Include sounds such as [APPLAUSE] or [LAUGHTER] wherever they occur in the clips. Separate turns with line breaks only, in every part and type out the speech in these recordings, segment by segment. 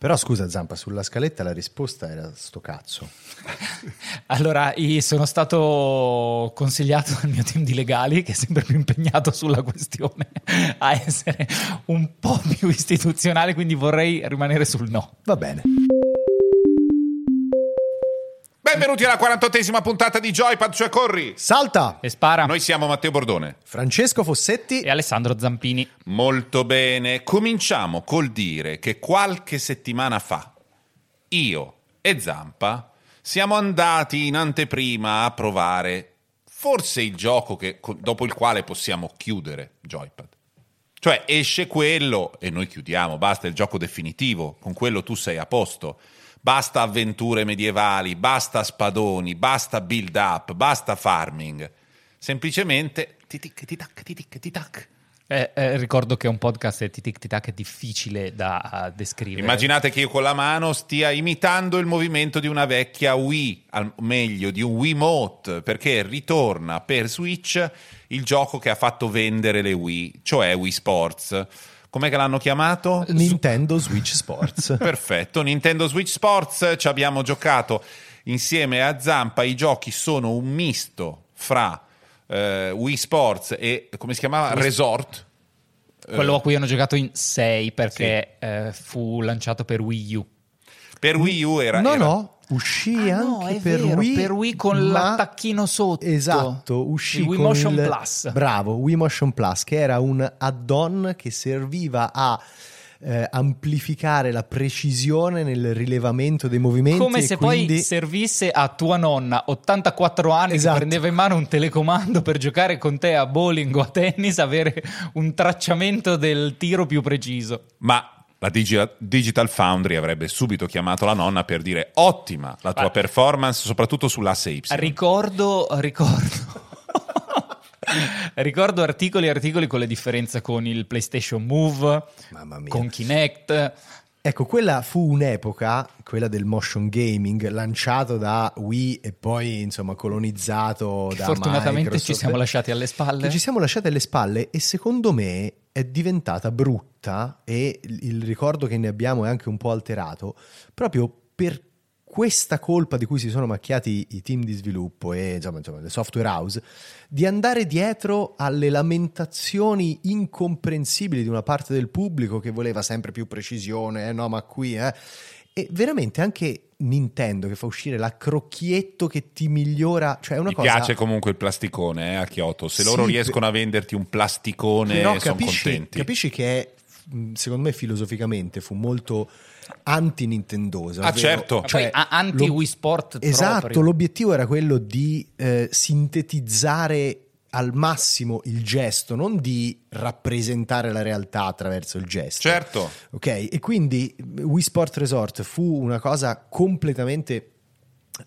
Però scusa Zampa, sulla scaletta la risposta era sto cazzo. [LAUGHS]
allora, sono stato consigliato dal mio team di legali, che è sempre più impegnato sulla questione, [LAUGHS] a essere un po' più istituzionale, quindi vorrei rimanere sul no.
Va bene.
Benvenuti alla 48esima puntata di Joypad, cioè corri!
Salta!
E spara.
Noi siamo Matteo Bordone,
Francesco Fossetti
e Alessandro Zampini.
Molto bene, cominciamo col dire che qualche settimana fa io e Zampa siamo andati in anteprima a provare forse il gioco che, dopo il quale possiamo chiudere Joypad. Cioè esce quello e noi chiudiamo, basta il gioco definitivo, con quello tu sei a posto. Basta avventure medievali, basta spadoni, basta build up, basta farming. Semplicemente titic titac titic titac.
Eh, eh, ricordo che un podcast è titic titac è difficile da uh, descrivere.
Immaginate che io con la mano stia imitando il movimento di una vecchia Wii, al meglio di un Wiimote, perché ritorna per Switch il gioco che ha fatto vendere le Wii, cioè Wii Sports. Com'è che l'hanno chiamato?
Nintendo Switch Sports. [LAUGHS]
Perfetto, Nintendo Switch Sports, ci abbiamo giocato insieme a Zampa, i giochi sono un misto fra eh, Wii Sports e, come si chiamava? Resort.
Quello a cui hanno giocato in 6 perché sì. eh, fu lanciato per Wii U.
Per Wii U era...
No,
era...
no, uscì ah, anche no, per, vero, Wii,
per Wii con ma... l'attacchino sotto.
Esatto, uscì
il Wii Motion il... Plus.
Bravo, Wii Motion Plus, che era un add-on che serviva a eh, amplificare la precisione nel rilevamento dei movimenti.
Come se
quindi...
poi servisse a tua nonna, 84 anni, esatto. che prendeva in mano un telecomando per giocare con te a bowling o a tennis, avere un tracciamento del tiro più preciso.
Ma la Digital Foundry avrebbe subito chiamato la nonna per dire ottima la tua Beh, performance, soprattutto sull'asse Y.
Ricordo, ricordo. [LAUGHS] ricordo articoli e articoli con le differenze con il PlayStation Move, con Kinect.
Ecco, quella fu un'epoca, quella del motion gaming, lanciato da Wii e poi insomma colonizzato
che
da
Fortunatamente
Microsoft,
ci siamo lasciati alle spalle.
Che ci siamo lasciati alle spalle e secondo me è diventata brutta e il ricordo che ne abbiamo è anche un po' alterato proprio per questa colpa di cui si sono macchiati i team di sviluppo e insomma, insomma, le software house di andare dietro alle lamentazioni incomprensibili di una parte del pubblico che voleva sempre più precisione, eh no, ma qui, eh. E veramente anche Nintendo che fa uscire la crocchietto che ti migliora, cioè è una
Mi
cosa...
piace comunque il plasticone eh, a Kyoto, se loro sì, riescono a venderti un plasticone sono contenti.
Capisci che è, secondo me filosoficamente fu molto anti-nintendosa.
Ah, certo.
Cioè, anti-Wii Sport.
Esatto,
proprio.
l'obiettivo era quello di eh, sintetizzare al massimo il gesto, non di rappresentare la realtà attraverso il gesto.
Certo.
Ok, e quindi Wii Sport Resort fu una cosa completamente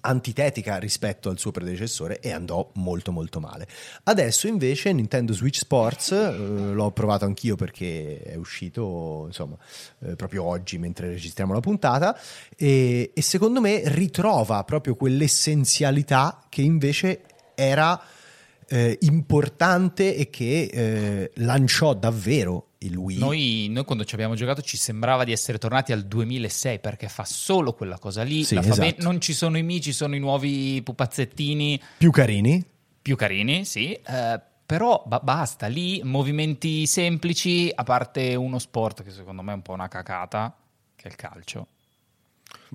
antitetica rispetto al suo predecessore e andò molto molto male. Adesso invece Nintendo Switch Sports eh, l'ho provato anch'io perché è uscito insomma eh, proprio oggi mentre registriamo la puntata e, e secondo me ritrova proprio quell'essenzialità che invece era eh, importante e che eh, lanciò davvero il Wii.
Noi, noi, quando ci abbiamo giocato ci sembrava di essere tornati al 2006 perché fa solo quella cosa lì.
Sì, esatto.
ben- non ci sono i Mi, ci sono i nuovi pupazzettini.
Più carini.
Più carini, sì. Eh, però ba- basta, lì movimenti semplici, a parte uno sport che secondo me è un po' una cacata, che è il calcio.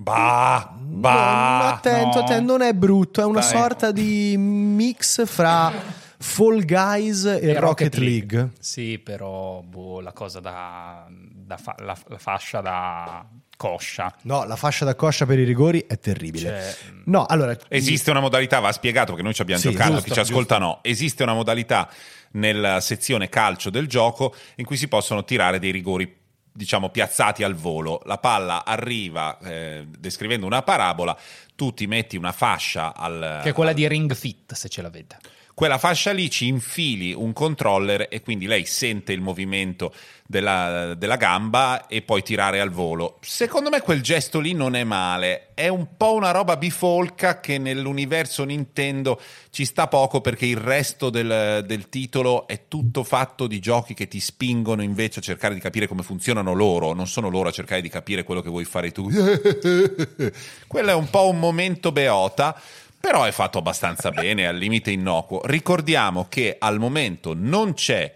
Bah, bah.
No, attento,
no.
attento, non è brutto, è una Dai. sorta di mix fra Fall Guys e, e Rocket, Rocket League. League.
Sì, però boh, la cosa da, da fa- la, la, fascia da coscia.
No, la fascia da coscia per i rigori è terribile. Cioè, no, allora
esiste una modalità, va spiegato perché noi ci abbiamo sì, giocato, giusto, chi ci ascolta giusto. no. Esiste una modalità nella sezione calcio del gioco in cui si possono tirare dei rigori diciamo piazzati al volo, la palla arriva eh, descrivendo una parabola, tu ti metti una fascia al...
Che è quella al... di Ring Fit se ce l'avete.
Quella fascia lì ci infili un controller e quindi lei sente il movimento della, della, gamba e poi tirare al volo. Secondo me quel gesto lì non è male, è un po' una roba bifolca che nell'universo Nintendo ci sta poco perché il resto del, del titolo è tutto fatto di giochi che ti spingono invece a cercare di capire come funzionano loro, non sono loro a cercare di capire quello che vuoi fare tu. [LAUGHS] Quello è un po' un momento beota. Però è fatto abbastanza bene, al limite innocuo. Ricordiamo che al momento non c'è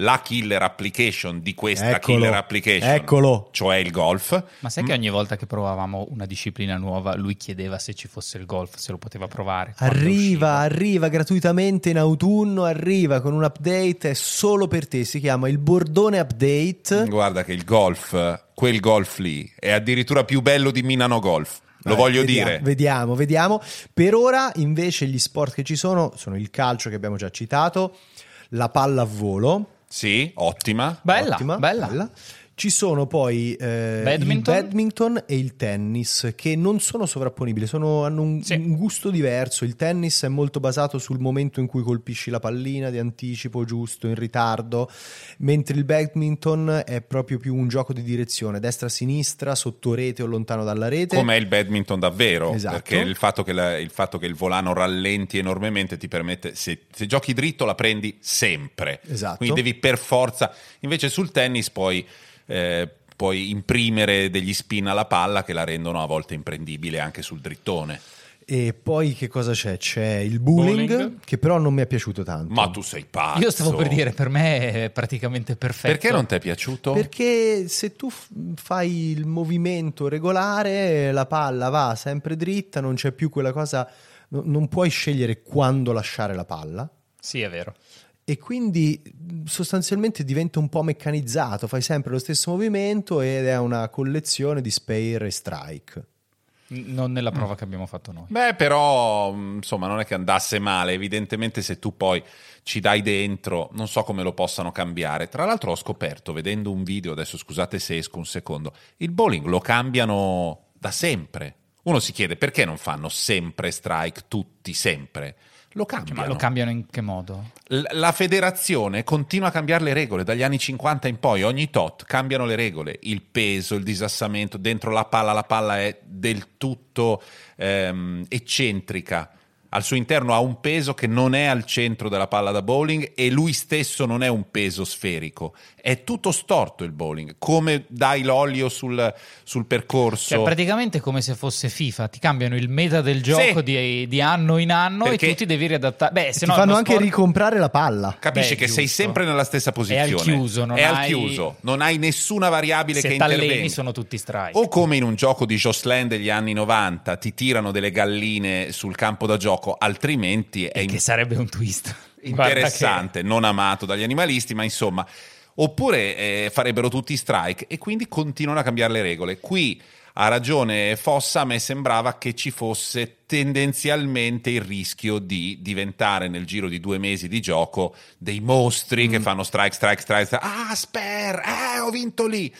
la killer application di questa
Eccolo,
killer application,
eccolo.
cioè il golf.
Ma sai che ogni volta che provavamo una disciplina nuova, lui chiedeva se ci fosse il golf, se lo poteva provare.
Arriva, arriva gratuitamente in autunno, arriva con un update, è solo per te, si chiama il Bordone Update.
Guarda che il golf, quel golf lì, è addirittura più bello di Minano Golf. Lo
Eh,
voglio
vediamo,
dire.
Vediamo, vediamo. Per ora invece gli sport che ci sono sono il calcio che abbiamo già citato, la palla a volo,
Sì, ottima.
Bella,
ottima,
bella.
Ci sono poi eh,
Badminton?
il badminton e il tennis che non sono sovrapponibili, sono- hanno un,
Sì.
un gusto diverso. Il tennis è molto basato sul momento in cui colpisci la pallina di anticipo giusto, in ritardo, mentre il badminton è proprio più un gioco di direzione, destra-sinistra, sotto rete o lontano dalla rete.
Com'è il badminton davvero?
Esatto.
Perché il fatto, che la- il fatto che il volano rallenti enormemente ti permette, se, se giochi dritto la prendi sempre.
Esatto.
Quindi devi per forza. Invece sul tennis puoi, eh, puoi imprimere degli spin alla palla che la rendono a volte imprendibile anche sul drittone.
E poi che cosa c'è? C'è il bowling,
Bowling.
che però non mi è piaciuto tanto.
Ma tu sei pazzo.
Io stavo per dire, per me è praticamente perfetto.
Perché non ti è piaciuto?
Perché se tu f- fai il movimento regolare, la palla va sempre dritta, non c'è più quella cosa, no- non puoi scegliere quando lasciare la palla.
Sì, è vero.
E quindi mh, sostanzialmente diventa un po' meccanizzato, fai sempre lo stesso movimento ed è una collezione di spare e strike.
Non nella prova che abbiamo fatto noi.
Beh, però, mh, insomma, non è che andasse male. Evidentemente, se tu poi ci dai dentro, non so come lo possano cambiare. Tra l'altro, ho scoperto, vedendo un video, adesso scusate se esco un secondo, il bowling lo cambiano da sempre. Uno si chiede perché non fanno sempre strike, tutti sempre. Lo cambiano.
Ma lo cambiano in che modo?
L- La federazione continua a cambiare le regole dagli anni 50 in poi, ogni tot cambiano le regole, il peso, il disassamento, dentro la palla la palla è del tutto ehm, eccentrica, al suo interno ha un peso che non è al centro della palla da bowling e lui stesso non è un peso sferico, è tutto storto il bowling, come dai l'olio sul, sul percorso.
Cioè, praticamente come se fosse FIFA, ti cambiano il meta del gioco
Sì.
di, di anno in anno
Perché-
e tu ti devi riadattare. Beh, se
Ti
no
fanno anche
sport-
ricomprare la palla.
Capisci
Beh,
che sei
giusto.
sempre nella stessa posizione.
È al chiuso, non
È al
hai-
chiuso, non hai nessuna variabile
se
che interviene.
sono tutti strike.
O come in un gioco di Jocelyn degli anni 90 ti tirano delle galline sul campo da gioco, altrimenti è
che sarebbe un twist. [LAUGHS]
Interessante, non amato dagli animalisti, ma insomma, oppure eh, farebbero tutti strike e quindi continuano a cambiare le regole. Qui ha ragione Fossa, a me sembrava che ci fosse tendenzialmente il rischio di diventare nel giro di due mesi di gioco dei mostri
Mm.
che fanno strike, strike, strike, strike. ah, sper, eh, ho vinto lì.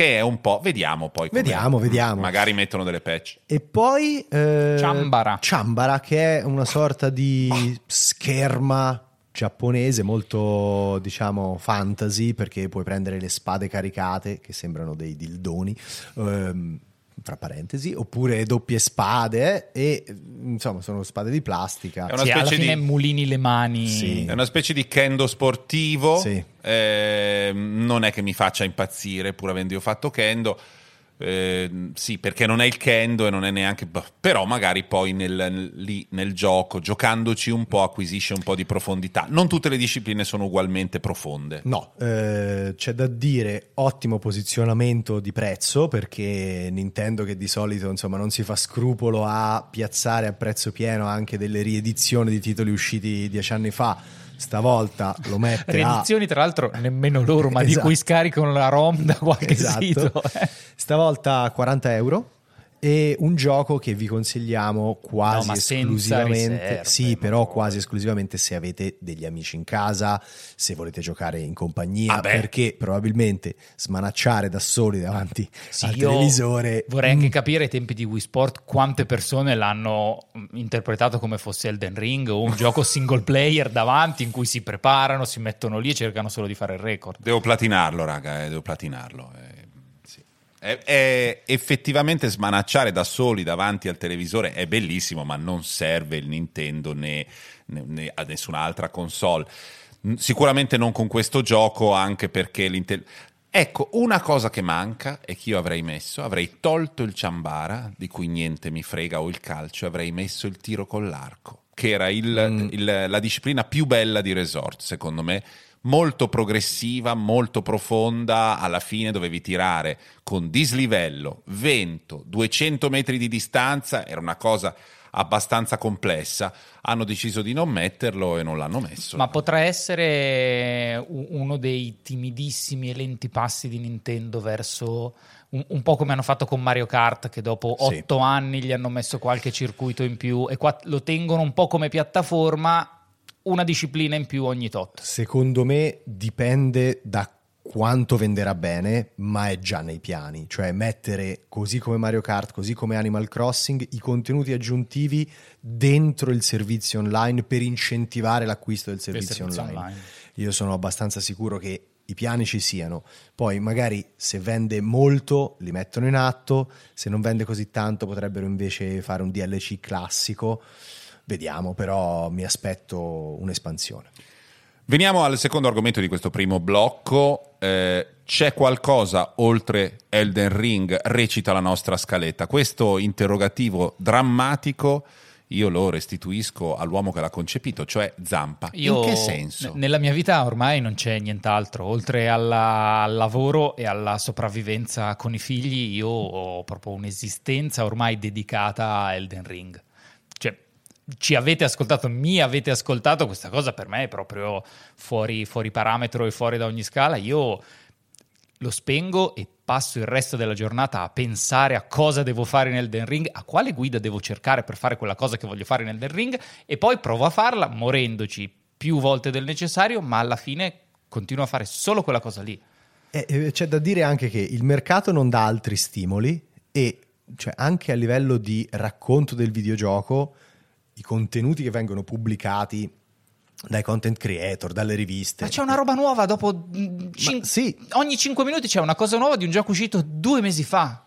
Che è un po', vediamo poi. com'è.
Vediamo, vediamo.
Magari mettono delle patch.
E poi eh,
Ciambara.
Ciambara, che è una sorta di scherma giapponese molto diciamo fantasy perché puoi prendere le spade caricate che sembrano dei dildoni ehm, tra parentesi oppure doppie spade e insomma sono spade di plastica
È una
Sì, alla
specie
fine
di-
mulini le mani.
Sì.
È una specie di kendo sportivo.
Sì.
Eh, non è che mi faccia impazzire, pur avendo io fatto kendo. Eh, sì, perché non è il kendo e non è neanche. boh, Però magari poi nel, nel- lì nel gioco, giocandoci un po', acquisisce un po' di profondità. Non tutte le discipline sono ugualmente profonde.
No, eh, c'è da dire ottimo posizionamento di prezzo perché Nintendo che di solito insomma non si fa scrupolo a piazzare a prezzo pieno anche delle riedizioni di titoli usciti dieci anni fa, stavolta lo mette a...
Riedizioni, tra l'altro, nemmeno loro, ma di [LAUGHS]
Esatto.
cui scaricano la ROM da qualche
Esatto.
sito. eh.
Stavolta 40 euro E un gioco che vi consigliamo quasi
No,
esclusivamente,
riserve,
sì, però
poi-
quasi esclusivamente se avete degli amici in casa, se volete giocare in compagnia,
Ah,
perché probabilmente smanacciare da soli davanti
Sì,
al televisore
Vorrei anche
mm,
capire ai tempi di Wii Sport quante persone l'hanno mm, interpretato come fosse Elden Ring o un gioco single player davanti in cui si preparano, si mettono lì e cercano solo di fare il record.
Devo platinarlo, raga, eh, devo platinarlo. eh. È- è- effettivamente smanacciare da soli davanti al televisore è bellissimo, ma non serve il Nintendo né, né- né a nessun'altra console. Mm, Sicuramente non con questo gioco, anche perché l'Intel... Ecco, una cosa che manca e che io avrei messo, avrei tolto il ciambara, di cui niente mi frega, o il calcio, avrei messo il tiro con l'arco, che era il- il- la disciplina più bella di Resort, secondo me, molto progressiva, molto profonda, alla fine dovevi tirare con dislivello, vento, 200 metri di distanza, era una cosa abbastanza complessa, hanno deciso di non metterlo e non l'hanno messo.
Ma potrà essere uno dei timidissimi e lenti passi di Nintendo verso un, un po' come hanno fatto con Mario Kart, che dopo
Sì.
otto anni gli hanno messo qualche circuito in più e qua lo tengono un po' come piattaforma, una disciplina in più ogni tot.
Secondo me dipende da quanto venderà bene, ma è già nei piani, cioè mettere così come Mario Kart, così come Animal Crossing, i contenuti aggiuntivi dentro il servizio online per incentivare l'acquisto del servizio,
servizio
online.
online.
Io sono abbastanza sicuro che i piani ci siano, poi magari se vende molto li mettono in atto, se non vende così tanto potrebbero invece fare un DLC classico, vediamo, però mi aspetto un'espansione.
Veniamo al secondo argomento di questo primo blocco. Eh, c'è qualcosa oltre Elden Ring? Recita la nostra scaletta. Questo interrogativo drammatico io lo restituisco all'uomo che l'ha concepito, cioè Zampa.
Io,
In che senso?
n- Nella mia vita ormai non c'è nient'altro, oltre alla- al lavoro e alla sopravvivenza con i figli, io ho proprio un'esistenza ormai dedicata a Elden Ring. Ci avete ascoltato, mi avete ascoltato, questa cosa per me è proprio fuori, fuori parametro e fuori da ogni scala. Io lo spengo e passo il resto della giornata a pensare a cosa devo fare nel Den Ring, a quale guida devo cercare per fare quella cosa che voglio fare nel Den Ring e poi provo a farla morendoci più volte del necessario, ma alla fine continuo a fare solo quella cosa lì.
Eh, c'è da dire anche che il mercato non dà altri stimoli e cioè, anche a livello di racconto del videogioco, i contenuti che vengono pubblicati dai content creator, dalle riviste.
Ma c'è una roba nuova dopo mm, cin-
sì.
ogni 5 minuti c'è una cosa nuova di un gioco uscito due mesi fa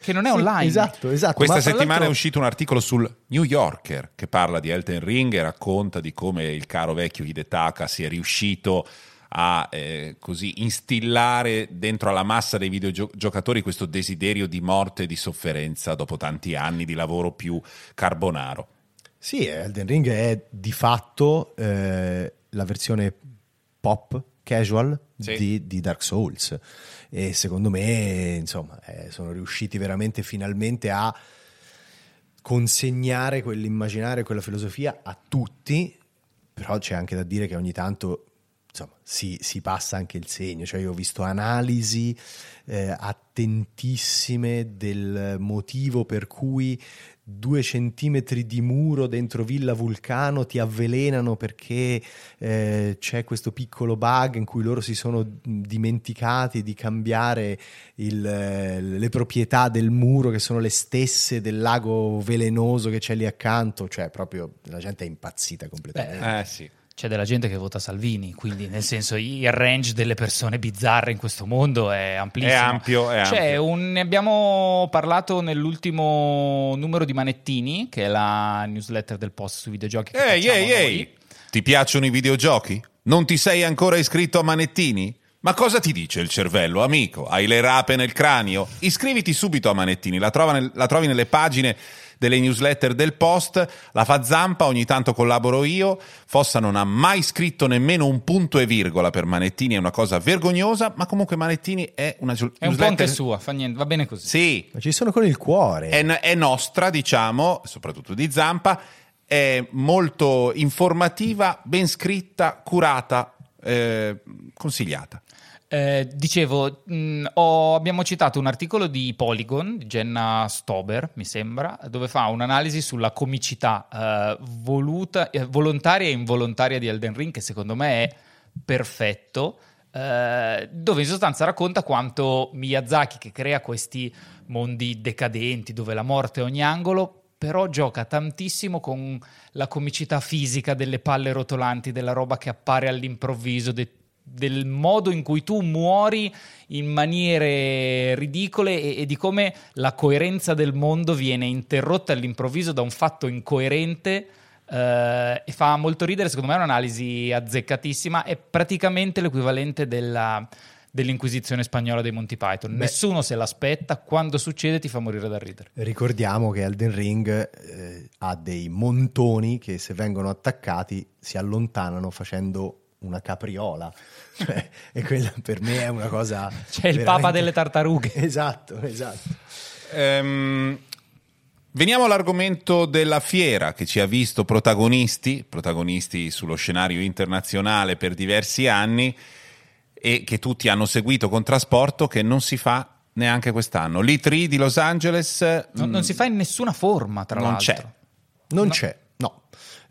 che non è
Sì,
online.
Esatto, esatto.
Questa settimana è uscito un articolo sul New Yorker che parla di Elden Ring e racconta di come il caro vecchio Hidetaka sia riuscito a eh, così instillare dentro alla massa dei videogiocatori questo desiderio di morte e di sofferenza dopo tanti anni di lavoro più carbonaro.
Sì, Elden Ring è di fatto eh, la versione pop casual
Sì.
di, di Dark Souls e secondo me insomma eh, sono riusciti veramente finalmente a consegnare quell'immaginario, quella filosofia a tutti, però c'è anche da dire che ogni tanto insomma, si, si passa anche il segno, cioè io ho visto analisi eh, attentissime del motivo per cui due centimetri di muro dentro Villa Vulcano ti avvelenano perché eh, c'è questo piccolo bug in cui loro si sono dimenticati di cambiare il, eh, le proprietà del muro che sono le stesse del lago velenoso che c'è lì accanto, cioè proprio la gente è impazzita completamente.
Eh sì.
C'è della gente che vota Salvini, quindi nel senso il range delle persone bizzarre in questo mondo è amplissimo.
È ampio, è
C'è
ampio.
un- ne abbiamo parlato nell'ultimo numero di Manettini, che è la newsletter del post sui videogiochi.
Ehi, ehi, ehi! Ti piacciono i videogiochi? Non ti sei ancora iscritto a Manettini? Ma cosa ti dice il cervello, amico? Hai le rape nel cranio? Iscriviti subito a Manettini, la, trova nel- la trovi nelle pagine delle newsletter del post, la fa Zampa, ogni tanto collaboro io, Fossa non ha mai scritto nemmeno un punto e virgola per Manettini, è una cosa vergognosa, ma comunque Manettini è una giu-
È un po' anche
newsletter...
sua, fa niente, va bene così.
Sì,
Ma ci sono con il cuore.
è, è nostra, diciamo, soprattutto di Zampa, è molto informativa, ben scritta, curata, eh, consigliata.
Eh, dicevo, mh, ho, abbiamo citato un articolo di Polygon, di Jenna Stober, mi sembra, dove fa un'analisi sulla comicità eh, voluta, eh, volontaria e involontaria di Elden Ring, che secondo me è perfetto. Eh, dove in sostanza racconta quanto Miyazaki, che crea questi mondi decadenti dove la morte è ogni angolo, però gioca tantissimo con la comicità fisica delle palle rotolanti, della roba che appare all'improvviso, de- del modo in cui tu muori in maniere ridicole e, e, di come la coerenza del mondo viene interrotta all'improvviso da un fatto incoerente eh, e fa molto ridere, secondo me è un'analisi azzeccatissima, è praticamente l'equivalente della, dell'Inquisizione spagnola dei Monty Python. Beh, Nessuno se l'aspetta, quando succede ti fa morire da ridere.
Ricordiamo che Elden Ring eh, ha dei montoni che se vengono attaccati si allontanano facendo una capriola. [LAUGHS] Cioè, e quella per me è una cosa.
C'è il papa delle tartarughe. [LAUGHS]
Esatto, esatto.
Um, veniamo all'argomento della fiera che ci ha visto protagonisti, protagonisti sullo scenario internazionale per diversi anni e che tutti hanno seguito con trasporto, che non si fa neanche quest'anno. L'E3 di Los Angeles.
Non, non si fa in nessuna forma, tra
non
l'altro.
C'è.
Non no. c'è.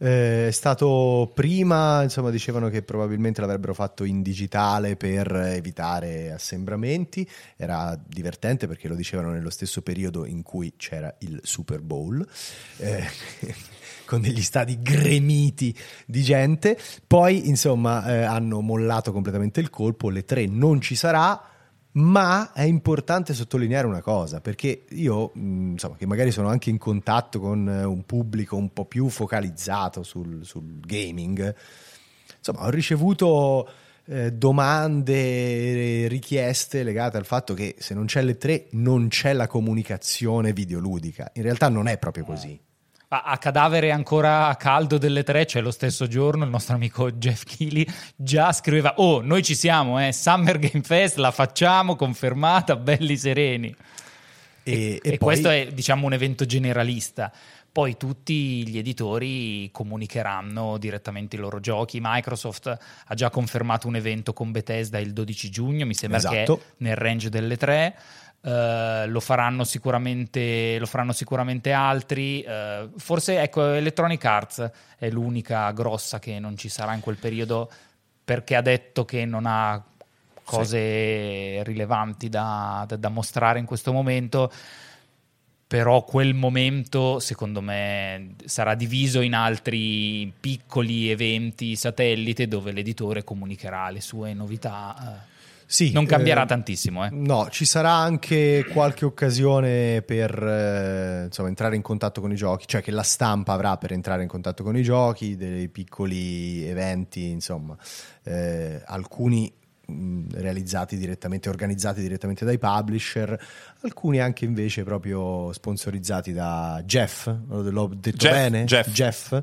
Eh, è stato prima, insomma, dicevano che probabilmente l'avrebbero fatto in digitale per evitare assembramenti. Era divertente perché lo dicevano nello stesso periodo in cui c'era il Super Bowl. Eh, [LAUGHS] con degli stadi gremiti di gente. Poi, insomma, eh, hanno mollato completamente il colpo. Le tre non ci sarà ma è importante sottolineare una cosa, perché io, insomma, che magari sono anche in contatto con un pubblico un po' più focalizzato sul, sul gaming, insomma, ho ricevuto eh, domande, richieste legate al fatto che se non c'è le tre non c'è la comunicazione videoludica. In realtà non è proprio così
a, cadavere ancora caldo delle tre, cioè lo stesso giorno, il nostro amico Jeff Keighley già scriveva: Oh, noi ci siamo, eh, Summer Game Fest, la facciamo, confermata, belli sereni. E, e, e poi... questo è, diciamo, un evento generalista. Poi tutti gli editori comunicheranno direttamente i loro giochi. Microsoft ha già confermato un evento con Bethesda il 12 giugno, mi sembra esatto. che è nel range delle tre. Uh, lo, faranno sicuramente, lo faranno sicuramente altri. Uh, forse ecco, Electronic Arts è l'unica grossa che non ci sarà in quel periodo perché ha detto che non ha cose sì. rilevanti da, da, da, mostrare in questo momento. Però quel momento, secondo me, sarà diviso in altri piccoli eventi satellite dove l'editore comunicherà le sue novità. Uh
sì,
non cambierà eh, tantissimo. Eh.
No, ci sarà anche qualche occasione per eh, insomma, entrare in contatto con i giochi, cioè che la stampa avrà per entrare in contatto con i giochi, dei piccoli eventi, insomma, eh, alcuni realizzati direttamente, organizzati direttamente dai publisher, alcuni anche invece proprio sponsorizzati da Jeff, l'ho detto
Jeff,
bene?
Jeff.
Jeff.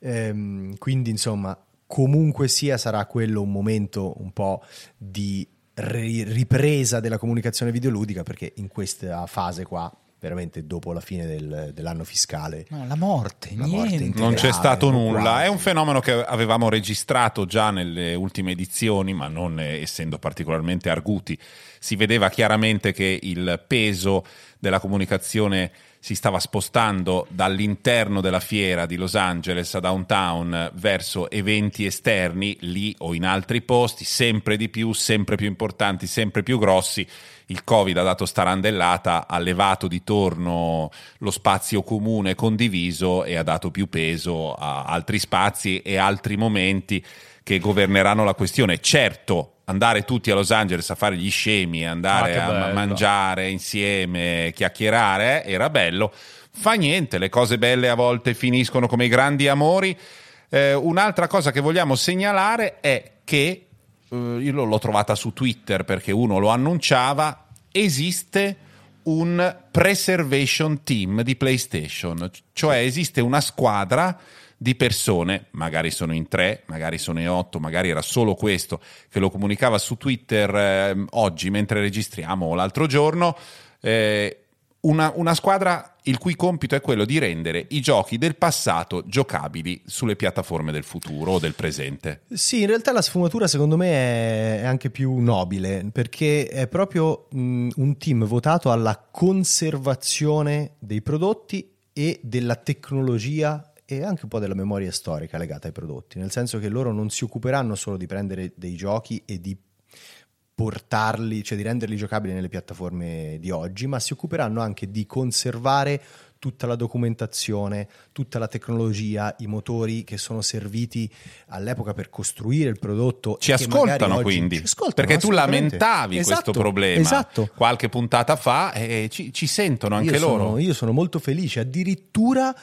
Ehm, quindi insomma comunque sia sarà quello un momento un po' di ripresa della comunicazione videoludica perché in questa fase qua veramente dopo la fine del, dell'anno fiscale.
No, la morte, la morte
non c'è stato nulla. Quasi. È un fenomeno che avevamo registrato già nelle ultime edizioni, ma non essendo particolarmente arguti. Si vedeva chiaramente che il peso della comunicazione si stava spostando dall'interno della fiera di Los Angeles a downtown verso eventi esterni, lì o in altri posti, sempre di più, sempre più importanti, sempre più grossi. Il Covid ha dato starandellata, ha levato di torno lo spazio comune condiviso e ha dato più peso a altri spazi e altri momenti che governeranno la questione. Certo, andare tutti a Los Angeles a fare gli scemi, andare ah, a mangiare insieme, chiacchierare, eh, era bello. Fa niente, le cose belle a volte finiscono come i grandi amori. Eh, un'altra cosa che vogliamo segnalare è che, io l'ho trovata su Twitter perché uno lo annunciava, esiste un preservation team di PlayStation, cioè esiste una squadra di persone, magari sono in tre, magari sono in otto, magari era solo questo che lo comunicava su Twitter eh, oggi mentre registriamo o l'altro giorno, eh, una, una squadra il cui compito è quello di rendere i giochi del passato giocabili sulle piattaforme del futuro o del presente.
Sì, in realtà la sfumatura secondo me è anche più nobile perché è proprio mh, un team votato alla conservazione dei prodotti e della tecnologia e anche un po' della memoria storica legata ai prodotti, nel senso che loro non si occuperanno solo di prendere dei giochi e di portarli, cioè di renderli giocabili nelle piattaforme di oggi, ma si occuperanno anche di conservare tutta la documentazione, tutta la tecnologia, i motori che sono serviti all'epoca per costruire il prodotto.
Ci ascoltano quindi, ci ascoltano, perché tu lamentavi
esatto,
questo problema
esatto.
qualche puntata fa e ci, ci sentono anche
io
loro.
Sono, io sono molto felice, addirittura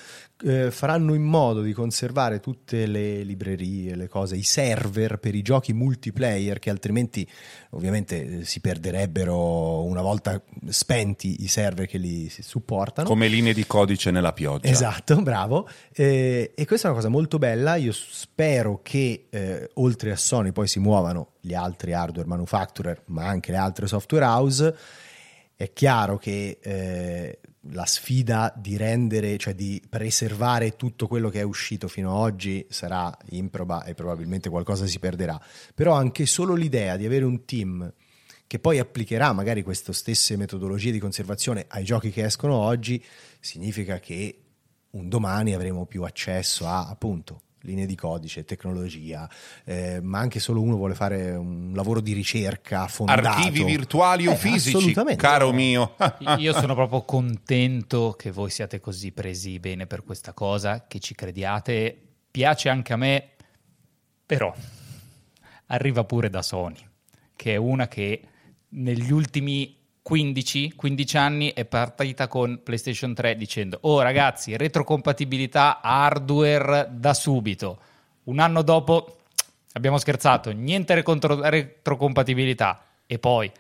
eh, faranno in modo di conservare tutte le librerie, le cose, i server per i giochi multiplayer che altrimenti ovviamente eh, si perderebbero una volta spenti i server che li supportano.
Come linee di codice nella pioggia.
Esatto, bravo. Eh, e questa è una cosa molto bella. Io spero che eh, oltre a Sony poi si muovano gli altri hardware manufacturer, ma anche le altre software house. È chiaro che eh, la sfida di rendere, cioè di preservare tutto quello che è uscito fino ad oggi sarà improba e probabilmente qualcosa si perderà. Però anche solo l'idea di avere un team che poi applicherà magari queste stesse metodologie di conservazione ai giochi che escono oggi, significa che un domani avremo più accesso a appunto linee di codice, tecnologia, eh, ma anche solo uno vuole fare un lavoro di ricerca fondato.
Archivi virtuali o
Eh,
fisici,
assolutamente.
caro mio.
Io sono proprio contento che voi siate così presi bene per questa cosa, che ci crediate. Piace anche a me, però arriva pure da Sony, che è una che negli ultimi 15, 15 anni è partita con PlayStation 3 dicendo "Oh ragazzi, retrocompatibilità hardware da subito". Un anno dopo abbiamo scherzato, niente retrocompatibilità e poi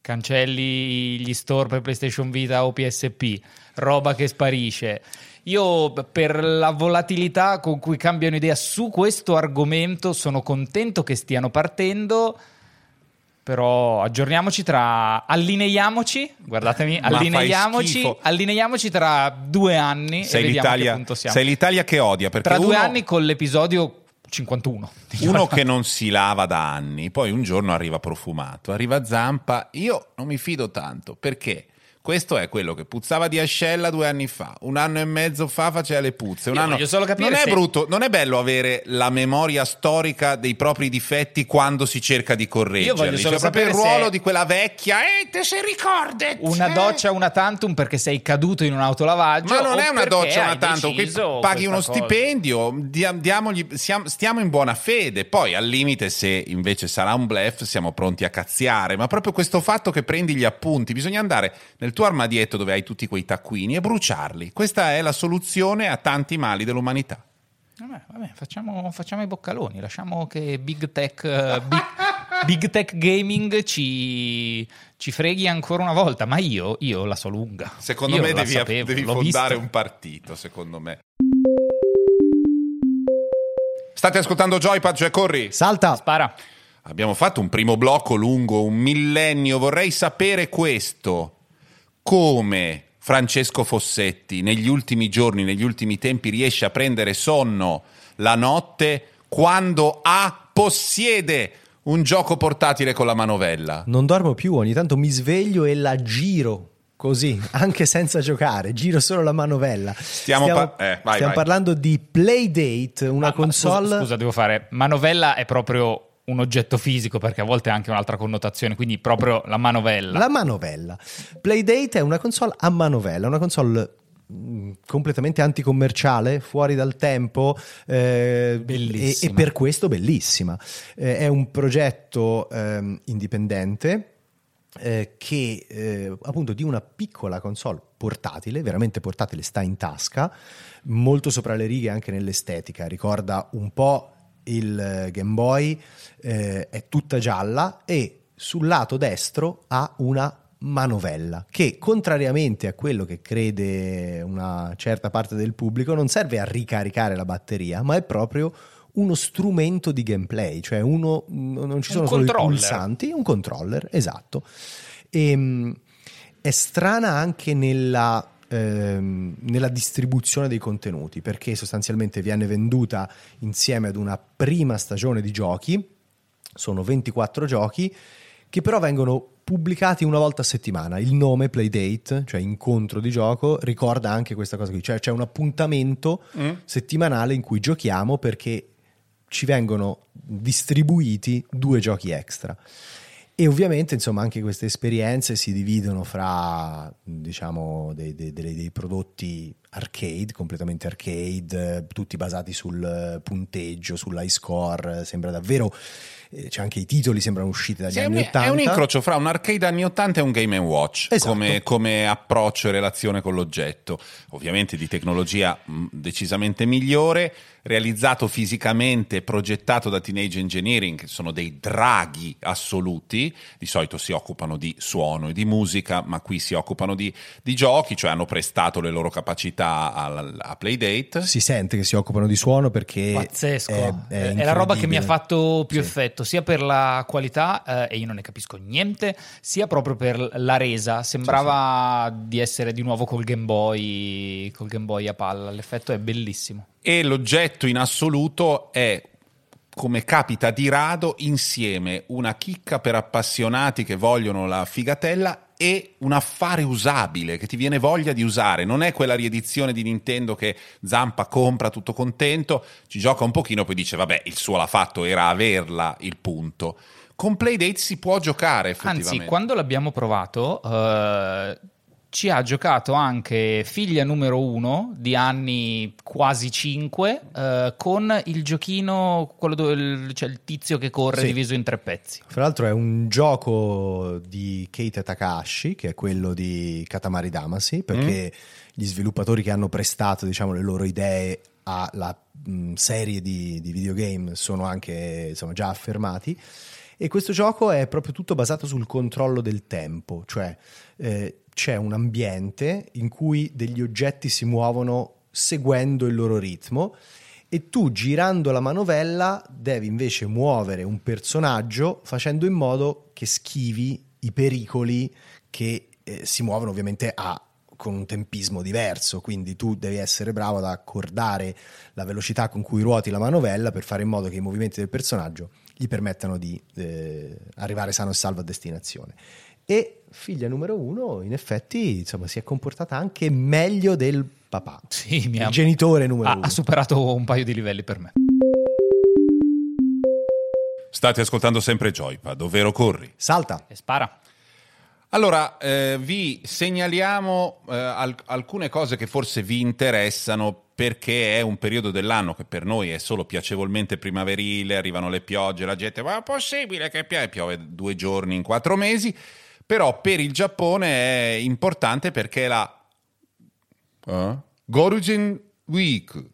cancelli gli store per PlayStation Vita o PSP, roba che sparisce. Io per la volatilità con cui cambiano idea su questo argomento sono contento che stiano partendo. Però aggiorniamoci tra. Allineiamoci. Guardatemi, allineiamoci. Allineiamoci tra due anni.
Sei
e vediamo che
l'Italia,
punto siamo.
sei l'Italia che odia
tra due
uno-
anni con l'episodio 51.
Uno che non si lava da anni, poi un giorno arriva profumato, arriva Zampa. Io non mi fido tanto perché questo è quello che puzzava di ascella due anni fa, un anno e mezzo fa faceva le puzze. Un
Io
anno...
solo capire
non è
se-
brutto, non è bello avere la memoria storica dei propri difetti quando si cerca di correggerli.
Io voglio solo
C'è proprio il
sapere se-
ruolo di quella vecchia, e te se ricordi?
Una doccia, una tantum perché sei caduto in un autolavaggio.
Ma non è una doccia, una tanto. Qui paghi uno
cosa.
stipendio, diam- diamogli- siamo- stiamo in buona fede. Poi al limite, se invece sarà un blef, siamo pronti a cazziare. Ma proprio questo fatto che prendi gli appunti, bisogna andare nel tuo armadietto dove hai tutti quei taccuini e bruciarli. Questa è la soluzione a tanti mali dell'umanità.
Vabbè, vabbè, facciamo, facciamo i boccaloni, lasciamo che Big Tech, eh, Big, Big Tech Gaming ci, ci freghi ancora una volta. Ma io, io la so lunga.
Secondo
Io
me devi,
sapevo,
devi fondare
visto.
un partito, secondo me. State ascoltando Joypad, cioè corri.
Salta!
Spara.
Abbiamo fatto un primo blocco lungo un millennio. Vorrei sapere questo. Come Francesco Fossetti negli ultimi giorni, negli ultimi tempi riesce a prendere sonno la notte quando ha, possiede un gioco portatile con la manovella?
Non dormo più, ogni tanto mi sveglio e la giro. Così, anche senza giocare, giro solo la manovella.
Stiamo par- eh, vai,
stiamo
vai.
parlando di Playdate, una
Ah, ma
console.
Scusa, scusa, devo fare. Manovella è proprio un oggetto fisico perché a volte ha anche un'altra connotazione, quindi proprio la manovella.
La manovella. Playdate è una console a manovella, una console mh, completamente anticommerciale, fuori dal tempo eh, e, e per questo bellissima. Eh, è un progetto ehm, indipendente eh, che eh, appunto di una piccola console portatile, veramente portatile, sta in tasca, molto sopra le righe anche nell'estetica, ricorda un po' il eh, Game Boy, eh, è tutta gialla e sul lato destro ha una manovella che contrariamente a quello che crede una certa parte del pubblico non serve a ricaricare la batteria ma è proprio uno strumento di gameplay cioè uno non ci sono solo i pulsanti un controller esatto. Ehm, è strana anche nella, ehm, nella distribuzione dei contenuti, perché sostanzialmente viene venduta insieme ad una prima stagione di giochi, sono 24 giochi, che però vengono pubblicati una volta a settimana. Il nome Playdate, cioè incontro di gioco, ricorda anche questa cosa qui, cioè c'è un appuntamento
Mm.
settimanale in cui giochiamo perché ci vengono distribuiti due giochi extra. E ovviamente, insomma, anche queste esperienze si dividono fra, diciamo, dei, dei- dei- dei prodotti arcade, completamente arcade, eh, tutti basati sul eh, punteggio, sull'high score, eh, sembra davvero, c'è anche i titoli, sembrano usciti dagli
Sì,
anni
un,
80.
è un incrocio fra un arcade anni 80 e un Game Watch
Esatto.
come, come approccio e relazione con l'oggetto. Ovviamente di tecnologia mh, decisamente migliore, realizzato fisicamente, progettato da Teenage Engineering, che sono dei draghi assoluti. Di solito si occupano di suono e di musica, ma qui si occupano di, di giochi, cioè hanno prestato le loro capacità al- a Playdate.
Si sente che si occupano di suono perché
Pazzesco,
è,
è,
è
la roba che mi ha fatto più
Sì.
effetto, sia per la qualità, eh, e io non ne capisco niente, sia proprio per la resa. Sembrava di essere di nuovo col Game Boy, col Game Boy a palla. L'effetto è bellissimo.
e l'oggetto in assoluto è come capita di rado insieme una chicca per appassionati che vogliono la figatella e un affare usabile che ti viene voglia di usare. Non è quella riedizione di Nintendo che Zampa compra tutto contento ci gioca un pochino poi dice vabbè il suo l'ha fatto era averla il punto. Con Playdate si può giocare effettivamente.
Anzi, quando l'abbiamo provato, eh, ci ha giocato anche figlia numero uno di anni quasi 5 con il giochino, quello dove il, cioè il tizio che corre
Sì.
diviso in tre pezzi.
Fra l'altro è un gioco di Keita Takahashi, che è quello di Katamari Damacy, perché gli sviluppatori che hanno prestato diciamo, le loro idee alla mh, serie di, di videogame sono anche insomma, già affermati. E questo gioco è proprio tutto basato sul controllo del tempo, cioè eh, c'è un ambiente in cui degli oggetti si muovono seguendo il loro ritmo e tu girando la manovella devi invece muovere un personaggio facendo in modo che schivi i pericoli che eh, si muovono ovviamente a con un tempismo diverso, quindi tu devi essere bravo ad accordare la velocità con cui ruoti la manovella per fare in modo che i movimenti del personaggio gli permettano di eh, arrivare sano e salvo a destinazione. E figlia numero uno, in effetti, insomma, si è comportata anche meglio del papà.
Sì, mi
Il genitore numero
ha,
uno.
ha superato un paio di livelli per me.
state ascoltando sempre Joypad ovvero corri
Salta.
E spara.
Allora, eh, vi segnaliamo eh, al- alcune cose che forse vi interessano perché è un periodo dell'anno che per noi è solo piacevolmente primaverile, arrivano le piogge, la gente, ma è possibile che piove? Piove due giorni in quattro mesi, però per il Giappone è importante perché è la eh? Gorugen Week.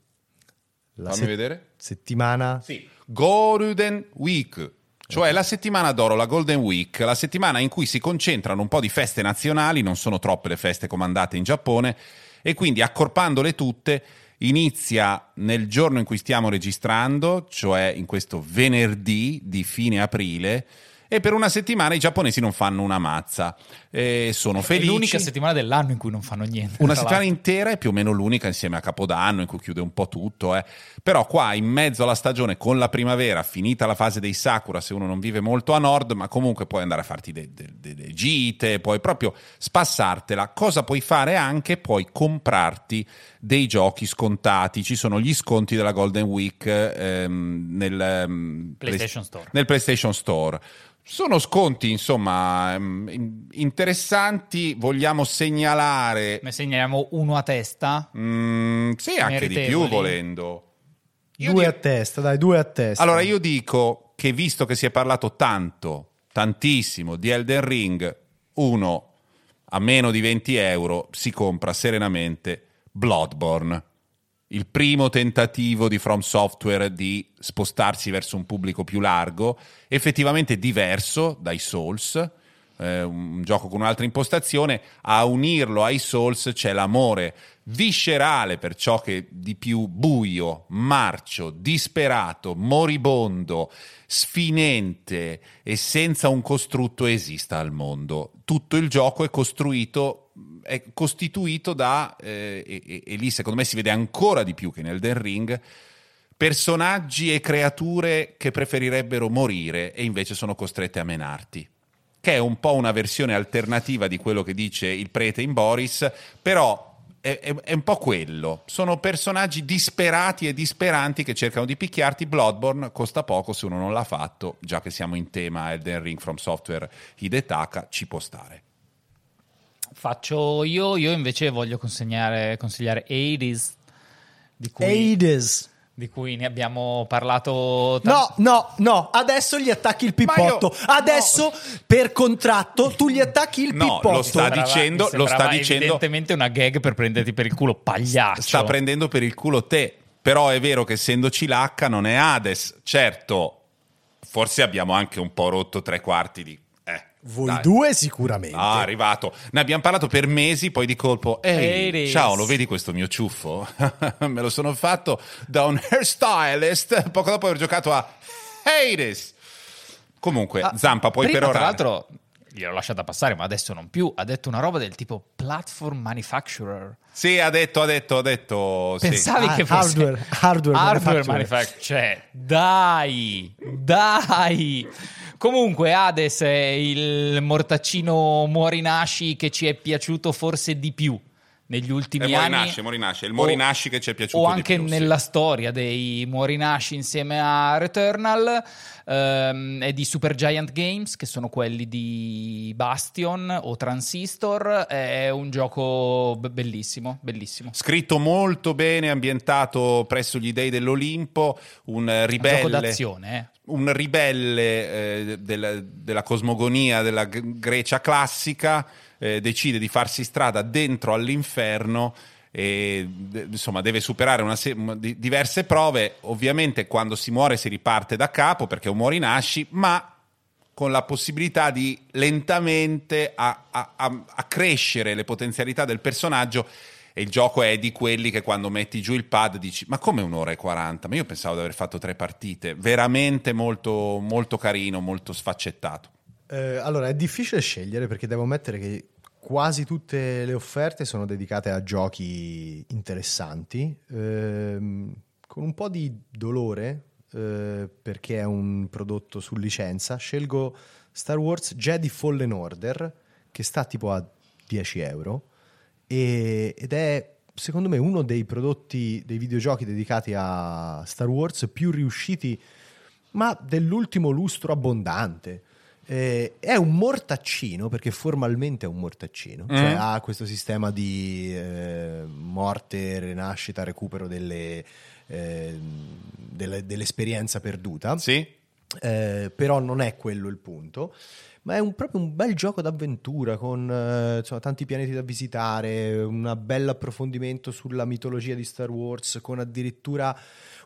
La
Fammi
se-
vedere.
settimana
Sì, Golden Week, cioè la settimana d'oro, la Golden Week, la settimana in cui si concentrano un po' di feste nazionali, non sono troppe le feste comandate in Giappone, e quindi accorpandole tutte inizia nel giorno in cui stiamo registrando, cioè in questo venerdì di fine aprile, e per una settimana i giapponesi non fanno una mazza. E sono
È
felici.
l'unica settimana dell'anno in cui non fanno niente.
Una settimana
l'altro.
intera è più o meno l'unica insieme a Capodanno in cui chiude un po' tutto. eh. Però qua in mezzo alla stagione con la primavera, finita la fase dei Sakura, se uno non vive molto a nord, ma comunque puoi andare a farti de- de- de- delle gite, puoi proprio spassartela. Cosa puoi fare anche? Puoi comprarti dei giochi scontati. Ci sono gli sconti della Golden Week ehm, nel, ehm,
PlayStation Store.
nel PlayStation Store. Sono sconti, insomma, ehm, in- interessanti. Vogliamo segnalare
Ne segnaliamo uno a testa.
Mm, sì, anche di più volendo. Io
due
di-
a testa, dai, due a testa.
Allora io dico che visto che si è parlato tanto, tantissimo di Elden Ring, uno a meno di 20 euro si compra serenamente Bloodborne. Il primo tentativo di From Software di spostarsi verso un pubblico più largo, effettivamente diverso dai Souls, eh, un gioco con un'altra impostazione, a unirlo ai Souls c'è l'amore viscerale per ciò che di più buio, marcio, disperato, moribondo, sfinente e senza un costrutto esista al mondo. Tutto il gioco è costruito è costituito da eh, e, e, lì secondo me si vede ancora di più che nel Den Ring personaggi e creature che preferirebbero morire e invece sono costrette a menarti che è un po' una versione alternativa di quello che dice il prete in Boris, però è, è, è, un po' quello. Sono personaggi disperati e disperanti che cercano di picchiarti. Bloodborne costa poco se uno non l'ha fatto, già che siamo in tema Elden Ring from Software Hidetaka, ci può stare.
Faccio io, io invece voglio consigliare 80s
di cui... 80s
di cui ne abbiamo parlato.
T- no, no, no, adesso gli attacchi il pippotto. Io, adesso no. per contratto tu gli attacchi il
no,
pippotto.
Lo sta dicendo, lo sta dicendo.
Evidentemente una gag per prenderti per il culo, pagliaccio.
Sta prendendo per il culo te. Però è vero che essendoci l'H non è Hades. Certo, forse abbiamo anche un po' rotto tre quarti di
voi Dai. due sicuramente.
Ah, arrivato. Ne abbiamo parlato per mesi, poi di colpo. Ehi, ciao, lo vedi questo mio ciuffo? [LAUGHS] Me lo sono fatto da un hairstylist poco dopo aver giocato a Hades. Comunque, ah, Zampa, puoi
prima,
per ora.
Tra l'altro, gliel'ho lasciata passare, ma adesso non più. Ha detto una roba del tipo platform manufacturer.
Sì, ha detto, ha detto, ha detto.
Pensavi
sì.
che fosse
hardware, hardware,
hardware manufacturer. Cioè, dai, dai. Comunque, Hades è il mortaccino Muorinasci che ci è piaciuto forse di più negli ultimi
è
anni.
Morinasci, Morinasci, il Morinasci che ci è piaciuto
o anche
più,
nella
sì.
storia dei Morinasci insieme a Returnal ehm, è di Super Giant Games che sono quelli di Bastion o Transistor è un gioco bellissimo bellissimo
scritto molto bene ambientato presso gli dei dell'Olimpo un ribelle
un gioco d'azione eh
un ribelle eh, della, della, cosmogonia della Grecia classica eh, decide di farsi strada dentro all'inferno e insomma deve superare una se- di- diverse prove ovviamente quando si muore si riparte da capo perché un muori nasci ma con la possibilità di lentamente a- a- a crescere le potenzialità del personaggio e il gioco è di quelli che quando metti giù il pad dici ma come un'ora e 40? Ma io pensavo di aver fatto tre partite, veramente molto, molto carino, molto sfaccettato.
Eh, allora è difficile scegliere perché devo ammettere che quasi tutte le offerte sono dedicate a giochi interessanti, ehm, con un po' di dolore eh, perché è un prodotto su licenza, scelgo Star Wars Jedi Fallen Order che sta tipo a 10 euro e, ed è secondo me uno dei prodotti dei videogiochi dedicati a Star Wars più riusciti ma dell'ultimo lustro abbondante eh, è un mortaccino perché formalmente è un mortaccino mm. cioè ha questo sistema di eh, morte, rinascita, recupero delle, eh, delle, dell'esperienza perduta
sì.
Eh, però non è quello il punto ma è un, proprio un bel gioco d'avventura con eh, insomma, tanti pianeti da visitare, un bel approfondimento sulla mitologia di Star Wars, con addirittura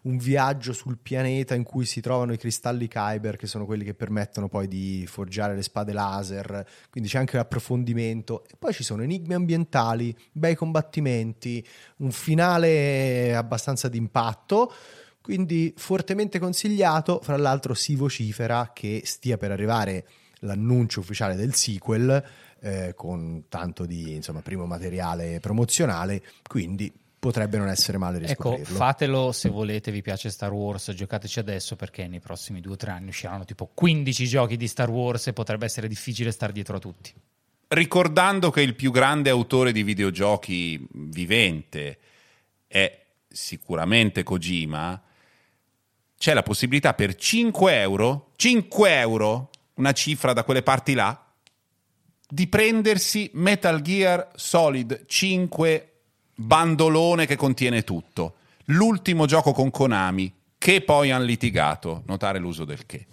un viaggio sul pianeta in cui si trovano i cristalli Kyber, che sono quelli che permettono poi di forgiare le spade laser, quindi c'è anche l'approfondimento. E poi ci sono enigmi ambientali, bei combattimenti, un finale abbastanza d'impatto quindi fortemente consigliato. Fra l'altro, si vocifera che stia per arrivare l'annuncio ufficiale del sequel eh, con tanto di insomma, primo materiale promozionale, quindi potrebbe non essere male
ecco,
riscoprirlo.
Ecco, fatelo se volete, vi piace Star Wars, giocateci adesso perché nei prossimi due o tre anni usciranno tipo 15 giochi di Star Wars e potrebbe essere difficile star dietro a tutti.
Ricordando che il più grande autore di videogiochi vivente è sicuramente Kojima, c'è la possibilità per 5 euro, 5 euro una cifra da quelle parti là, di prendersi Metal Gear Solid 5 bandolone che contiene tutto. L'ultimo gioco con Konami, che poi hanno litigato, notare l'uso del che.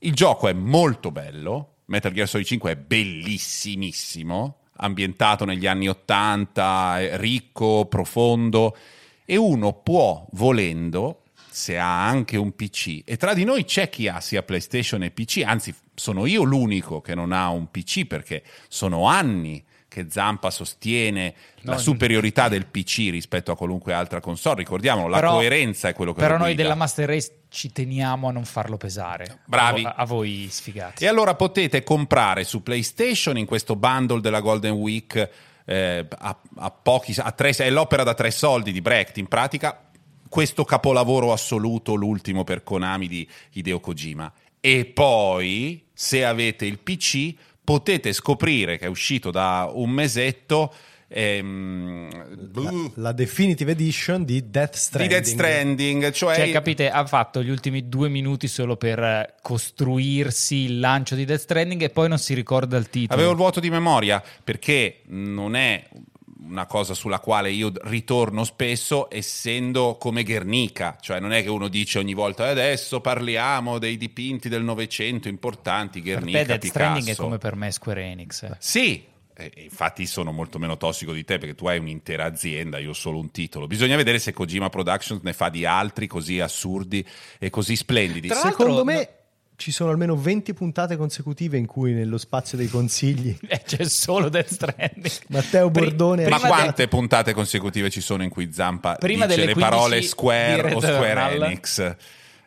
Il gioco è molto bello, Metal Gear Solid 5 è bellissimissimo, ambientato negli anni 80, ricco, profondo, e uno può, volendo, se ha anche un PC, e tra di noi c'è chi ha sia PlayStation e PC, anzi sono io l'unico che non ha un PC perché sono anni che Zampa sostiene
No,
la superiorità del PC rispetto a qualunque altra console. Ricordiamolo, la
Però-
coerenza è quello che
Però noi
guida.
della Master Race ci teniamo a non farlo pesare.
Bravi.
A, a voi sfigati.
E allora potete comprare su PlayStation in questo bundle della Golden Week eh, a, a pochi, a tre, è l'opera da tre soldi di Brecht in pratica questo capolavoro assoluto, l'ultimo per Konami di Hideo Kojima. E poi, se avete il PC, potete scoprire che è uscito da un mesetto ehm,
La, la Definitive Edition di Death
di
Stranding.
Death Stranding, cioè,
Cioè, capite, ha fatto gli ultimi due minuti solo per costruirsi il lancio di Death Stranding e poi non si ricorda il titolo.
Avevo il vuoto di memoria perché non è una cosa sulla quale io ritorno spesso, essendo come Guernica, cioè non è che uno dice ogni volta "Eh, adesso parliamo dei dipinti del Novecento importanti,
per
Guernica,
te Death Stranding è
Picasso.
come per me Square Enix. eh.
Sì, infatti sono molto meno tossico di te perché tu hai un'intera azienda, io ho solo un titolo. Bisogna vedere se Kojima Productions ne fa di altri così assurdi e così splendidi.
Tra
Secondo me
no-
ci sono almeno 20 puntate consecutive in cui nello spazio dei consigli [LAUGHS]
Eh, c'è solo Death Stranding.
Matteo Bordone
Ma
prima
quante puntate consecutive ci sono in cui Zampa
Prima
dice le parole
15 di
Square o Square? Enix?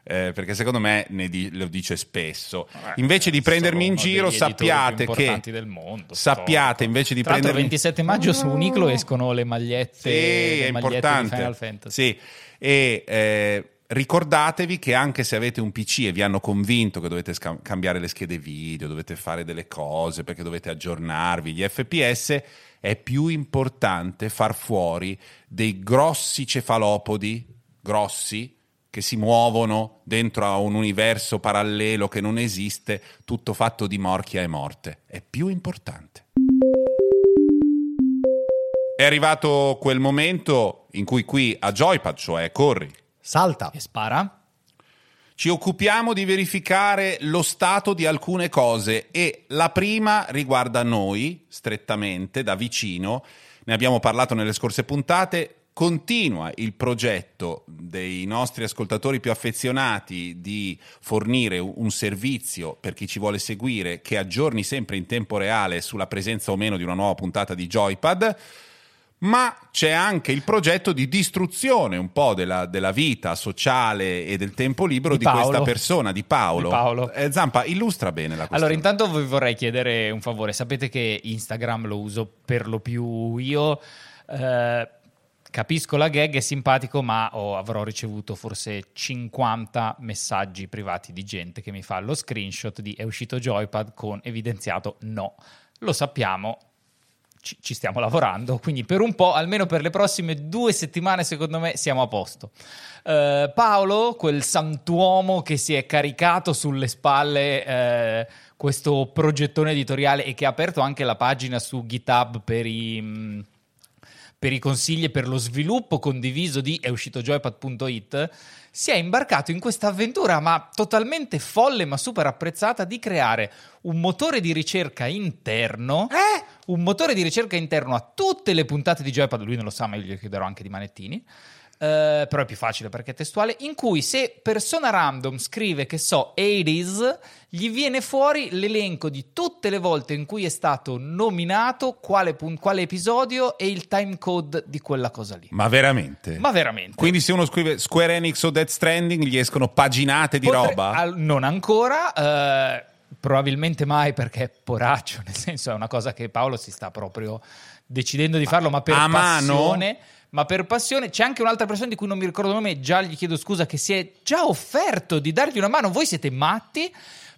Eh, perché secondo me ne di- lo dice spesso.
Eh,
Invece di prendermi in giro, sappiate che
del mondo,
sappiate invece di
Tra l'altro, il
prendermi
27 maggio su Uniclo escono le magliette,
Sì,
le
è
magliette di
importante.
Final Fantasy.
Sì. E eh, ricordatevi che anche se avete un PC e vi hanno convinto che dovete sca- cambiare le schede video, dovete fare delle cose perché dovete aggiornarvi gli FPS, è più importante far fuori dei grossi cefalopodi, grossi, che si muovono dentro a un universo parallelo che non esiste, tutto fatto di morchia e morte. È più importante. È arrivato quel momento in cui qui a Joypad, cioè corri,
salta.
E spara?
ci occupiamo di verificare lo stato di alcune cose e la prima riguarda noi strettamente, da vicino, ne abbiamo parlato nelle scorse puntate, continua il progetto dei nostri ascoltatori più affezionati di fornire un servizio per chi ci vuole seguire che aggiorni sempre in tempo reale sulla presenza o meno di una nuova puntata di Joypad ma c'è anche il progetto di distruzione un po' della, della vita sociale e del tempo libero
Di
di, questa persona, di Paolo.
Di Paolo.
Eh, Zampa, illustra bene la questione.
Allora, intanto vi vorrei chiedere un favore. Sapete che Instagram lo uso per lo più io. eh, capisco la gag, è simpatico, ma ho- avrò ricevuto forse 50 messaggi privati di gente che mi fa lo screenshot di è uscito Joypad con evidenziato no. Lo sappiamo, ci, ci stiamo lavorando, quindi per un po', almeno per le prossime due settimane, secondo me siamo a posto. Eh, Paolo, quel santuomo che si è caricato sulle spalle eh, questo progettone editoriale e che ha aperto anche la pagina su GitHub per i... mh, per i consigli e per lo sviluppo condiviso di è uscito joypad.it, si è imbarcato in questa avventura, ma totalmente folle, ma super apprezzata, di creare un motore di ricerca interno. Un motore di ricerca interno a tutte le puntate di Joypad, lui non lo sa, ma io gli chiederò anche di manettini. Eh, però è più facile perché è testuale, in cui se persona random scrive che so 80s, gli viene fuori l'elenco di tutte le volte in cui è stato nominato, quale, quale episodio e il time code di quella cosa lì.
Ma veramente?
Ma veramente.
Quindi se uno scrive Square Enix o Death Stranding gli escono paginate di
Potre-
roba?
al- non ancora, eh, probabilmente mai perché è poraccio, [LAUGHS] nel senso è una cosa che Paolo si sta proprio decidendo di farlo, ma per
a mano?
Ma per passione c'è anche un'altra persona di cui non mi ricordo il nome, già gli chiedo scusa, che si è già offerto di dargli una mano. Voi siete matti?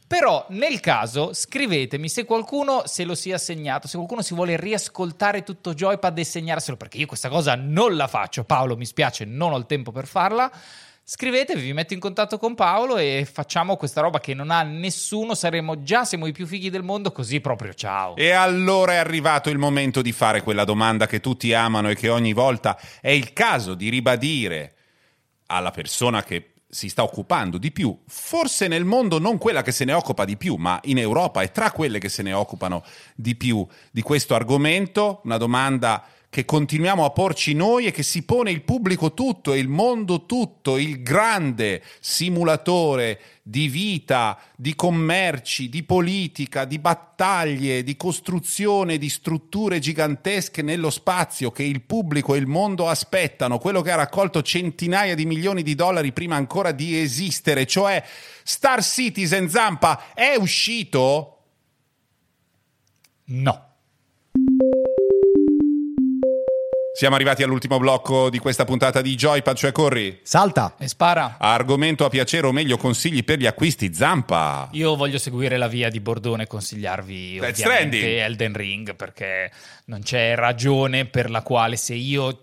Però nel caso scrivetemi se qualcuno se lo sia segnato, se qualcuno si vuole riascoltare tutto Joypad e segnarselo, perché io questa cosa non la faccio. Paolo, mi spiace, non ho il tempo per farla. Scrivetevi, vi metto in contatto con Paolo e facciamo questa roba che non ha nessuno. Saremo già, siamo i più fighi del mondo, così proprio ciao.
E allora è arrivato il momento di fare quella domanda che tutti amano e che ogni volta è il caso di ribadire alla persona che si sta occupando di più, forse nel mondo non quella che se ne occupa di più, ma in Europa è tra quelle che se ne occupano di più di questo argomento, una domanda che continuiamo a porci noi e che si pone il pubblico tutto e il mondo tutto, il grande simulatore di vita, di commerci, di politica, di battaglie, di costruzione di strutture gigantesche nello spazio che il pubblico e il mondo aspettano, quello che ha raccolto centinaia di milioni di dollari prima ancora di esistere, cioè Star Citizen Zampa è uscito?
No.
Siamo arrivati all'ultimo blocco di questa puntata di Joypad, cioè corri.
Salta!
E spara.
Argomento a piacere o meglio consigli per gli acquisti Zampa.
Io voglio seguire la via di Bordone e consigliarvi
Death
ovviamente. Elden Ring perché non c'è ragione per la quale se io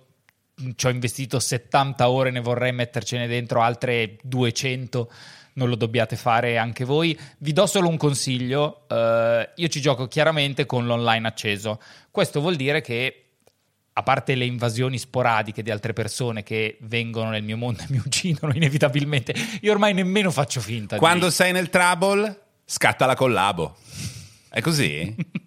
ci ho investito 70 ore ne vorrei mettercene dentro altre 200 non lo dobbiate fare anche voi. Vi do solo un consiglio, eh, io ci gioco chiaramente con l'online acceso. Questo vuol dire che a parte le invasioni sporadiche di altre persone che vengono nel mio mondo e mi uccidono inevitabilmente, io ormai nemmeno faccio finta
Quando
di...
sei nel trouble, scatta la collabo. È così? [LAUGHS]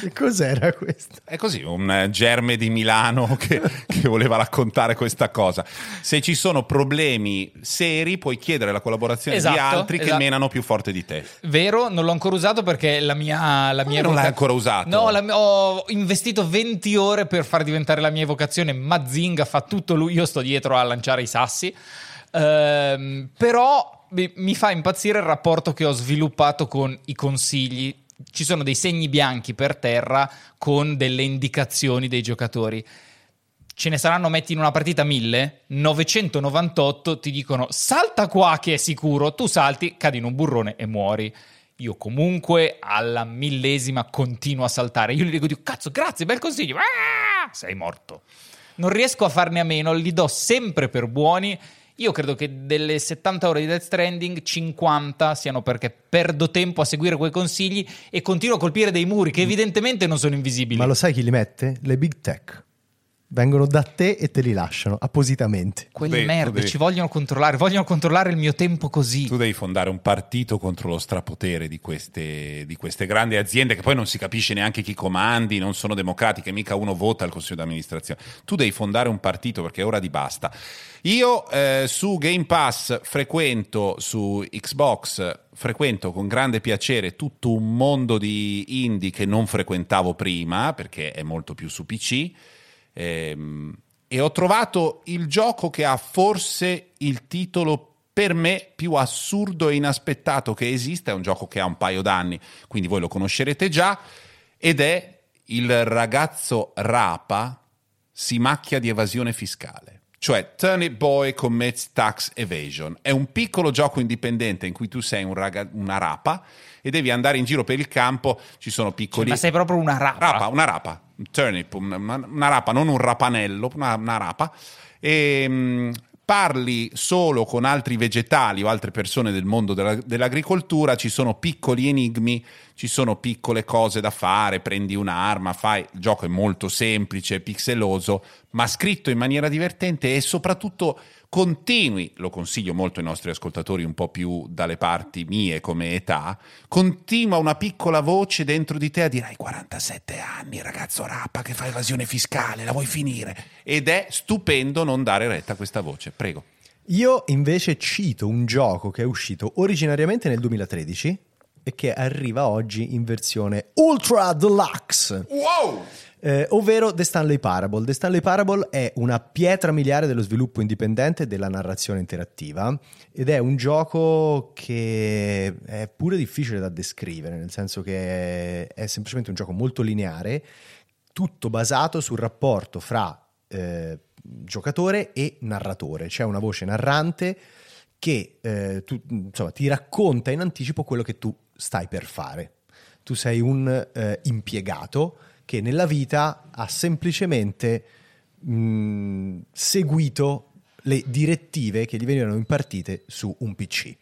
Che [LAUGHS] cos'era questo?
È così, un eh, germe di Milano [LAUGHS] che, che voleva raccontare questa cosa. Se ci sono problemi seri, puoi chiedere la collaborazione di
Esatto,
altri che
esatto.
menano più forte di te.
Vero, non l'ho ancora usato perché la mia... La mia
non l'hai
evoca-
ancora usato?
No, la ho investito 20 ore per far diventare la mia evocazione. Mazinga fa tutto lui, io sto dietro a lanciare i sassi. Ehm, però mi fa impazzire il rapporto che ho sviluppato con i consigli. Ci sono dei segni bianchi per terra con delle indicazioni dei giocatori. Ce ne saranno, metti in una partita 1000, 998 ti dicono salta qua che è sicuro, tu salti, cadi in un burrone e muori. Io comunque alla millesima continuo a saltare. Io gli dico, cazzo, grazie, bel consiglio. Ah, sei morto. Non riesco a farne a meno, li do sempre per buoni. Io credo che delle 70 ore di Death Stranding, 50 siano perché perdo tempo a seguire quei consigli e continuo a colpire dei muri che evidentemente non sono invisibili.
Ma lo sai chi li mette? Le big tech. Vengono da te e te li lasciano appositamente.
Quelle
Beh, tu
merde
devi-
ci vogliono controllare, vogliono controllare il mio tempo così.
Tu devi fondare un partito contro lo strapotere di queste, di queste grandi aziende che poi non si capisce neanche chi comandi, non sono democratiche, mica uno vota al consiglio di amministrazione. Tu devi fondare un partito perché è ora di basta. Io eh, su Game Pass frequento, su Xbox frequento con grande piacere tutto un mondo di indie che non frequentavo prima perché è molto più su PC. Ehm, e ho trovato il gioco che ha forse il titolo per me più assurdo e inaspettato che esista. È un gioco che ha un paio d'anni, quindi voi lo conoscerete già. Ed è il ragazzo Rapa si macchia di evasione fiscale. Cioè, Turnip Boy Commits Tax Evasion. È un piccolo gioco indipendente in cui tu sei un raga- una rapa e devi andare in giro per il campo. Ci sono piccoli.
Ma sei proprio una rapa.
Rapa, una rapa, un turnip, una, una rapa, non un rapanello, una, una rapa. E, mh, parli solo con altri vegetali o altre persone del mondo della- dell'agricoltura, ci sono piccoli enigmi, ci sono piccole cose da fare, prendi un'arma, fai... Il gioco è molto semplice, pixeloso, ma scritto in maniera divertente e soprattutto continui, lo consiglio molto ai nostri ascoltatori un po' più dalle parti mie come età, continua una piccola voce dentro di te a dire hai 47 anni, ragazzo rapa che fa evasione fiscale, la vuoi finire? Ed è stupendo non dare retta a questa voce, prego.
Io invece cito un gioco che è uscito originariamente nel 2013 e che arriva oggi in versione Ultra Deluxe.
Wow!
Eh, ovvero The Stanley Parable. The Stanley Parable è una pietra miliare dello sviluppo indipendente della narrazione interattiva ed è un gioco che è pure difficile da descrivere, nel senso che è semplicemente un gioco molto lineare, tutto basato sul rapporto fra eh, giocatore e narratore. C'è una voce narrante che eh, tu- insomma, ti racconta in anticipo quello che tu stai per fare. Tu sei un eh, impiegato che nella vita ha semplicemente mh, seguito le direttive che gli venivano impartite su un PC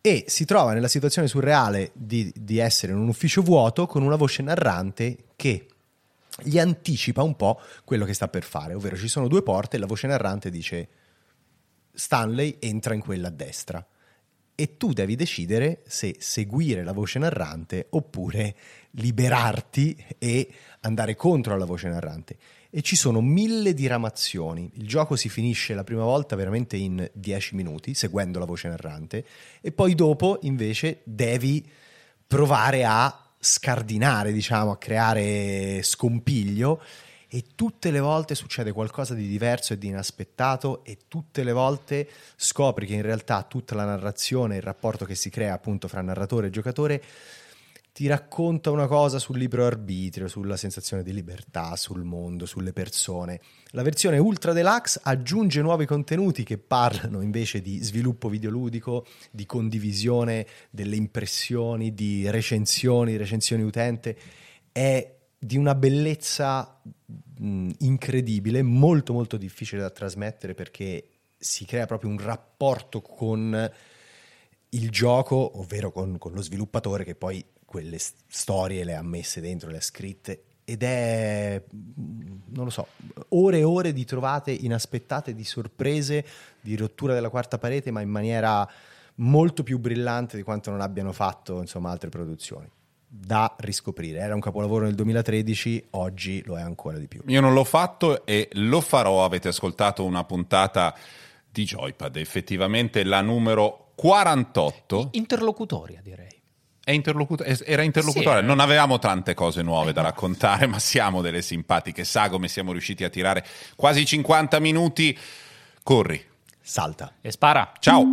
e si trova nella situazione surreale di, di essere in un ufficio vuoto con una voce narrante che gli anticipa un po' quello che sta per fare, ovvero ci sono due porte e la voce narrante dice Stanley entra in quella a destra e tu devi decidere se seguire la voce narrante oppure liberarti e andare contro la voce narrante. E ci sono mille diramazioni. Il gioco si finisce la prima volta veramente in 10 minuti, seguendo la voce narrante, e poi dopo invece devi provare a scardinare, diciamo, a creare scompiglio e tutte le volte succede qualcosa di diverso e di inaspettato e tutte le volte scopri che in realtà tutta la narrazione, il rapporto che si crea appunto fra narratore e giocatore ti racconta una cosa sul libero arbitrio, sulla sensazione di libertà, sul mondo, sulle persone. La versione Ultra Deluxe aggiunge nuovi contenuti che parlano invece di sviluppo videoludico, di condivisione delle impressioni, di recensioni, recensioni utente. È di una bellezza mh, incredibile, molto molto difficile da trasmettere perché si crea proprio un rapporto con il gioco, ovvero con, con lo sviluppatore che poi quelle storie le ha messe dentro, le ha scritte ed è, non lo so, ore e ore di trovate inaspettate, di sorprese, di rottura della quarta parete, ma in maniera molto più brillante di quanto non abbiano fatto insomma, altre produzioni da riscoprire. Era un capolavoro nel 2013, oggi lo è ancora di più.
Io non l'ho fatto e lo farò. Avete ascoltato una puntata di Joypad, effettivamente la numero 48.
Interlocutoria, direi.
Interlocut- era interlocutore, sì, non avevamo tante cose nuove da raccontare, ma siamo delle simpatiche sagome, siamo riusciti a tirare quasi 50 minuti. Corri.
Salta.
E spara.
Ciao.